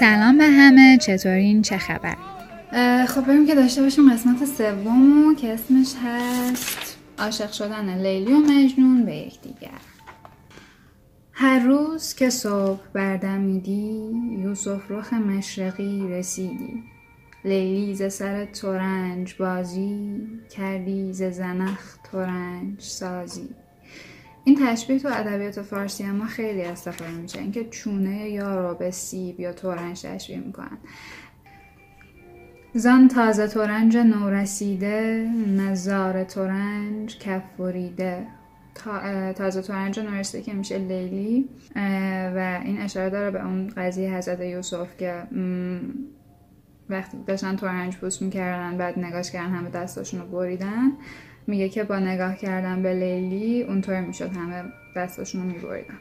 سلام به همه چطورین؟ چه خبر؟ خب بریم که داشته باشیم قسمت سومو که اسمش هست عاشق شدن لیلی و مجنون به یکدیگر. هر روز که صبح بردمیدی یوسف رخ مشرقی رسیدی. لیلی ز سر تورنج بازی کردی ز زنخ تورنج سازی. این تشبیه تو ادبیات فارسی ما خیلی استفاده میشه. اینکه چونه یا رو به سیب یا تورنج تشبیه می‌کنن. زان تازه تورنج نورسیده نظار تورنج کف بریده تازه تورنج نورسیده که میشه لیلی. و این اشاره داره به اون قضیه حضرت یوسف که وقتی داشتن تورنج پوست می‌کردن بعد نگاش کردن همه دستاشون رو بریدن. میگه که با نگاه کردن به لیلی اونطور می‌شد همه دستاشون رو میبریدن.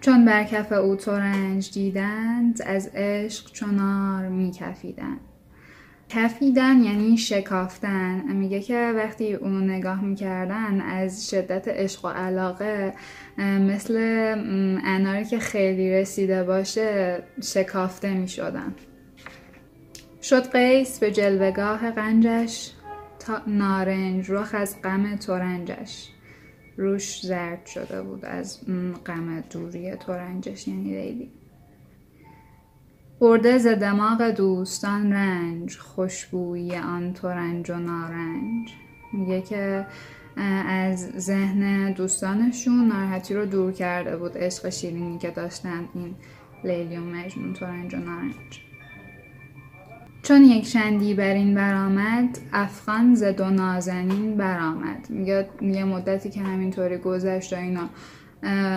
چون بر کف او تورنج دیدند از عشق چنار میکفیدن کفیدن یعنی شکافتن. میگه که وقتی اونو نگاه می‌کردن از شدت عشق و علاقه مثل اناری که خیلی رسیده باشه شکافته می‌شدن. شد قیس به جلوگاه قنجش نارنج رخ از غم تورنجش روش زرد شده بود از غم دوری تورنجش یعنی لیلی. برده ز دماغ دوستان رنج خوشبویی آن تورنج و نارنج. میگه که از ذهن دوستانشون ناراحتی رو دور کرده بود. عشق شیرینی که داشتن این لیلی و مجنون تورنج و نارنج. چون یک شندی بر این برآمد افغان ز دو نازنین برآمد. میگه یه مدتی که همینطوری گذشت و اینا.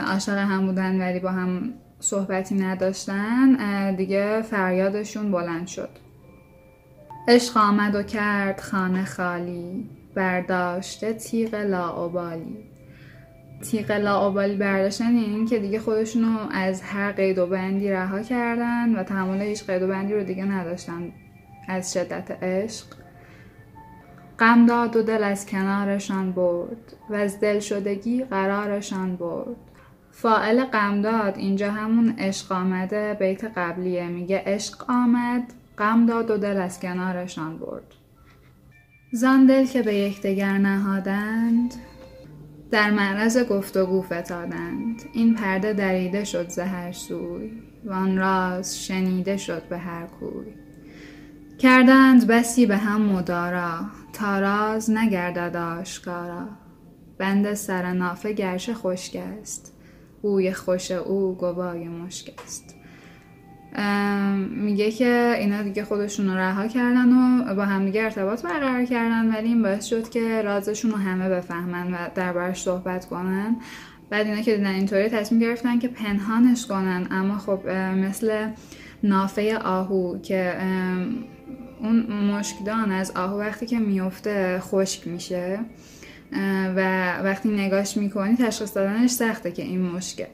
عاشق هم بودن ولی با هم صحبتی نداشتن. دیگه فریادشون بلند شد. عشق آمد و کرد خانه خالی. برداشته تیغ لاعبالی تیغ لاعبالی برداشتن یعنی این که دیگه خودشونو از هر قید و بندی رها کردن و تحمل هیچ قید و بندی رو دیگه نداشتن. از شدت عشق. غم داد و دل از کنارشان برد و از دل شدگی قرارشان برد. فائل غم داد اینجا همون عشق آمده بیت قبلیه. میگه عشق آمد غم داد و دل از کنارشان برد. زان دل که به یکدیگر نهادند در معرض گفتگو فتادند. این پرده دریده شد ز هر سوی وان راز شنیده شد به هر کوی. کردند بسی به هم مدارا تا راز نگردد آشکارا. بند سر نافه گرچه خشک است بوی خوش او گوای مشک است. میگه که اینا دیگه خودشون رو رها کردن و با همدیگه ارتباط برقرار کردن ولی این باعث شد که رازشون رو همه بفهمن و دربارش صحبت کنن. بعد اینا که دیدن اینطوری تصمیم گرفتن که پنهانش کنن اما خب مثل نافه آهو که اون مشکدان از آهو وقتی که میفته خشک میشه و وقتی نگاش می‌کنی تشخیص دادنش سخته که این مشکه.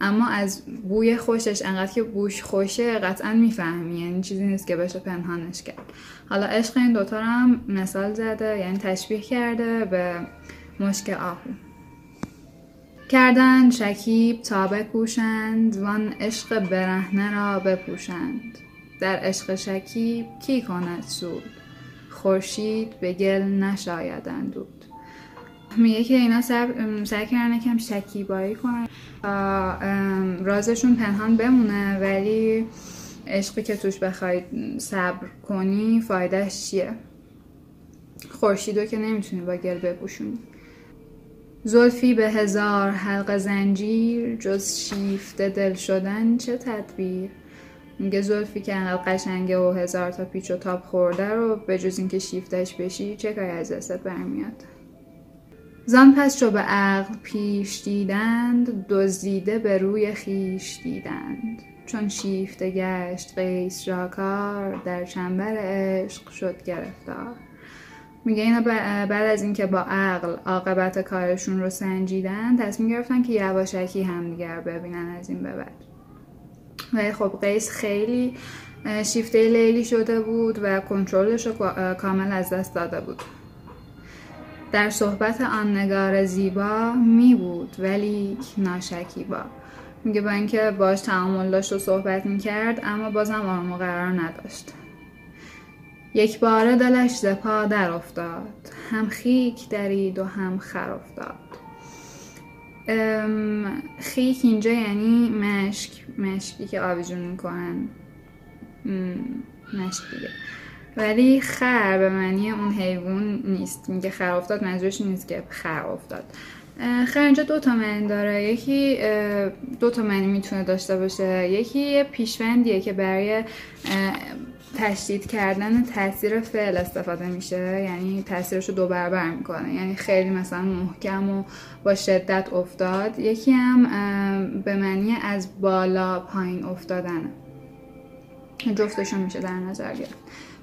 اما از بوی خوشش انقدر که بوش خوشه قطعا می‌فهمی یعنی چیزی نیست که بشه پنهانش کرد. حالا عشق این دوتا هم مثال زده یعنی تشبیه کرده به مشک آهو. کردن شکیب تا بکوشند وان عشق برهنه را بپوشند. در عشق شکیب کی کند سود؟ خورشید به گل نشاید اندود میگه که اینا سعی کردن کم شکیبایی کنن رازشون پنهان بمونه. ولی عشقی که توش بخواید صبر کنی فایدهش چیه؟ خورشیدو که نمی‌تونی با گل بپوشونی. زلفی به هزار حلق زنجیر جز شیفته دل شدن چه تدبیر؟ میگه زلفی که انقدر قشنگه و هزار تا پیچ و تاب خورده رو به جز اینکه شیفتش بشی چه کاری از دستت برمیاد؟ زان پس چو به عقل پیش دیدند دزدیده به روی خیش دیدند. چون شیفته گشت قیس را کار در چنبر عشق شد گرفتار. میگه اینا بعد از اینکه با عقل عاقبت کارشون رو سنجیدن تصمیم گرفتن که یواشکی همدیگر ببینن از این به بعد. و خب قیس خیلی شیفته لیلی شده بود و کنترلش رو کامل از دست داده بود. در صحبت آن نگار زیبا می بود ولی ناشکیبا میگه با اینکه باش تعامل داشت و صحبت می‌کرد اما بازم آرام قرار نداشت. یک باره دلش زپا در افتاد. هم خیک درید و هم خر افتاد. خیک اینجا یعنی مشک مشکی که آویزون می‌کنن. مشک دیگه. ولی خر به معنی اون حیوان نیست. میگه خر افتاد منظورش نیست که خر افتاد. خر اینجا دو تا معنی داره. یکی دو تا می‌تونه داشته باشه. یکی پیشوندیه که برای تشدید کردن تاثیر فعل استفاده میشه. یعنی تاثیرش رو دو برابر می‌کنه. یعنی خیلی مثلا محکم و با شدت افتاد. یکی هم به معنی از بالا پایین افتادن. جفتشون میشه در نظر گرفت.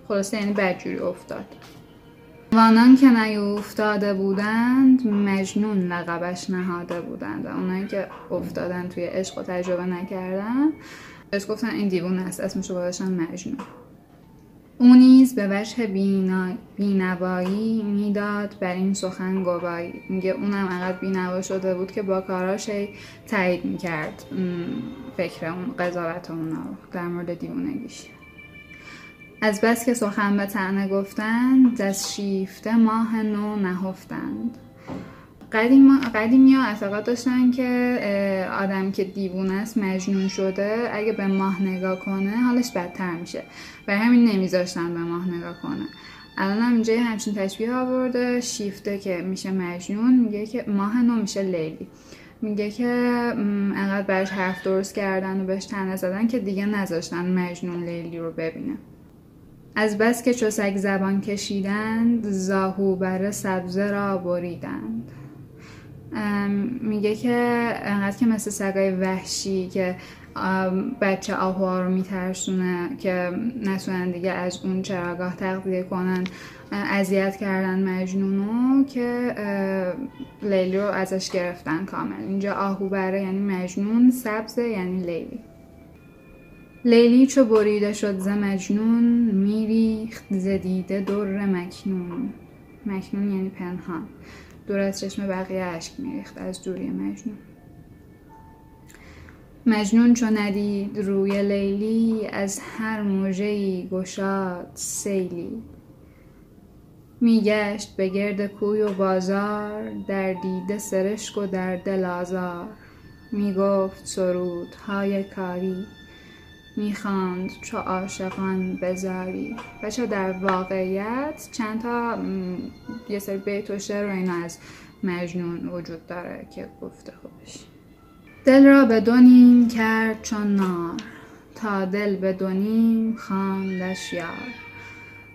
خلاصه یعنی بدجوری افتاد. وانان که نیوفتاده بودند مجنون لقبش نهاده بودند. و اونایی که افتادن توی عشق و تجربه نکردن بهش گفتن این دیوون است اسمشو گذاشتن مجنون. او نیز به وجه بینوایی می‌داد بر این سخن گوایی میگه اونم انقدر بینوا شده بود که با کاراش تایید می‌کرد فکر اون قضاوت اونا در مورد دیوونگیش. از بس که سخن به تنه گفتند از شیفته ماه نو نهفتند. قدیم قدیمی ها اعتقاد داشتن که آدم که دیوون است مجنون شده اگه به ماه نگاه کنه حالش بدتر میشه. و همین نمیذاشتن به ماه نگاه کنه. الان هم اینجا همچین تشبیه آورده شیفته که میشه مجنون میگه که ماه نو میشه لیلی. میگه که انقدر برش حرف درست کردن و بهش تنه زدن که دیگه نذاشتن مجنون لیلی رو ببینه. از بس که چوسک زبان کشیدند زاهو بر سبزه را بریدند. میگه که انقدر که مثل سگای وحشی که بچه آهوها رو میترسونه که نتونن دیگه از اون چراگاه تغذیه کنن اذیت کردن مجنونو که لیلی رو ازش گرفتن کامل. اینجا آهو بره یعنی مجنون سبزه یعنی لیلی. لیلی چو بریده شد ز مجنون میریخت ز دیده در مکنون. مکنون یعنی پنهان. دور از چشم بقیه اشک میریخت از دوری مجنون. مجنون چو ندید روی لیلی از هر موجهی گشاد سیلی. میگشت به گرد کوی و بازار در دیده سرشک و در دل آزار. می‌گفت سرودهای کاری. می‌خواند چو عاشقان بزاری بچه در واقعیت چند تا یه سری بیت و شعر و اینا از مجنون وجود داره که گفته خوبش دل را به دونیم کرد چون نار. تا دل به دونیم خواندش یار.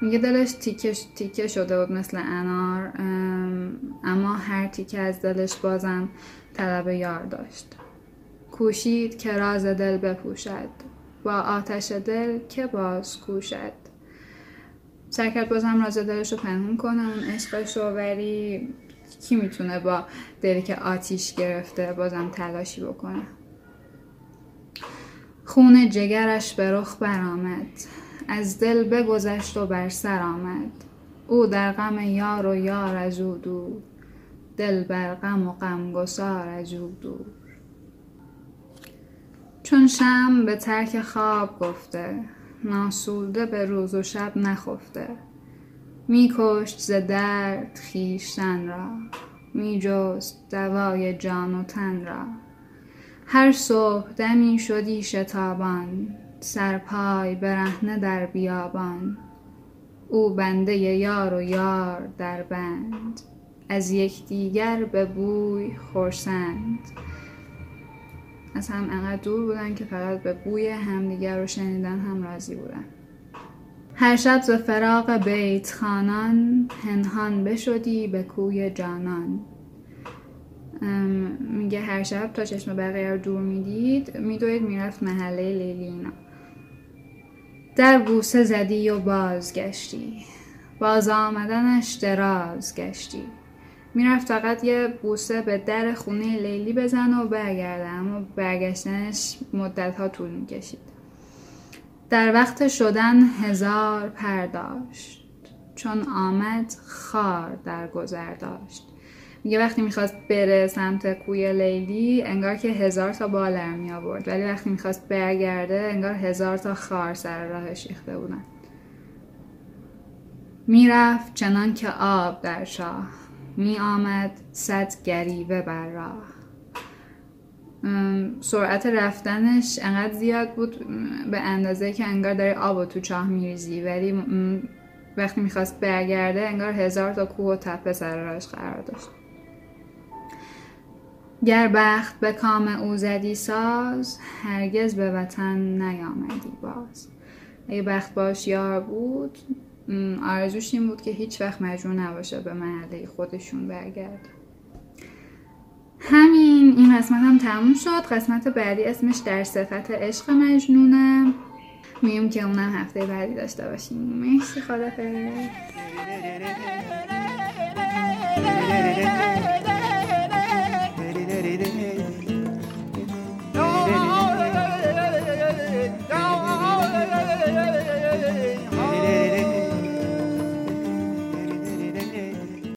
میگه دلش تیکه, تیکه شده بود مثل انار اما هر تیکه از دلش بازم طلب یار داشت. کوشید که راز دل بپوشد. با آتش دل که باز کوشد. کرد بازم راز دلش رو پنهون کنه اون عشقش رو کی می‌تونه با دلی که آتیش گرفته بازم تلاشی بکنه؟ خون جگرش به رخ برآمد. از دل بگذشت و بر سر آمد. او در غم یار و یار از او دور دل بر غم و غمگسار از او دور چون شم به ترک خواب گفته ناسوده به روز و شب نخفته. میکشت ز درد خویشتن را میجست دوای جان و تن را. هر صبح دمی شدی شتابان سرپای برهنه در بیابان. او بنده یار و یار در بند از یکدیگر به بوی خورسند. از هم انقدر دور بودن که فقط به بوی همدیگر رو شنیدن هم راضی بودن. هر شب ز فراق بیت خانان هنهان بشدی به کوی جانان. میگه هر شب تا چشم بقیه رو دور می‌دید میدوید می‌رفت محله لیلینا. در بوسه زدی و بازگشتی. باز آمدنش دراز گشتی. می‌رفت فقط یه بوسه به در خونه لیلی بزنه و برگرده. اما برگشتنش مدت ها طول می‌کشید. در وقت شدن هزار پرداشت چون آمد خار در گذر داشت. میگه وقتی می‌خواست بره سمت کوی لیلی انگار که هزار تا بالر می آورد ولی وقتی می‌خواست برگرده انگار هزار تا خار سر راهش ریخته بودن. می‌رفت چنان که آب در شاه. می آمد صد گریوه بر راه. سرعت رفتنش انقدر زیاد بود به اندازه که انگار داری آب و تو چاه میریزی. ولی وقتی می‌خواست برگرده انگار هزار تا کوه و تپه سر راهش قرار داشت. گر بخت به کام او زدی ساز هرگز به وطن نیامدی باز. اگه بخت باش یار بود آرزوش این بود که هیچ وقت مجبور نباشه به محله خودشون برگرد. همین این قسمت هم تموم شد. قسمت بعدی اسمش در صفت عشق مجنونم میگم که اونم هفته بعدی داشته باشیم. مرسی خدافظ.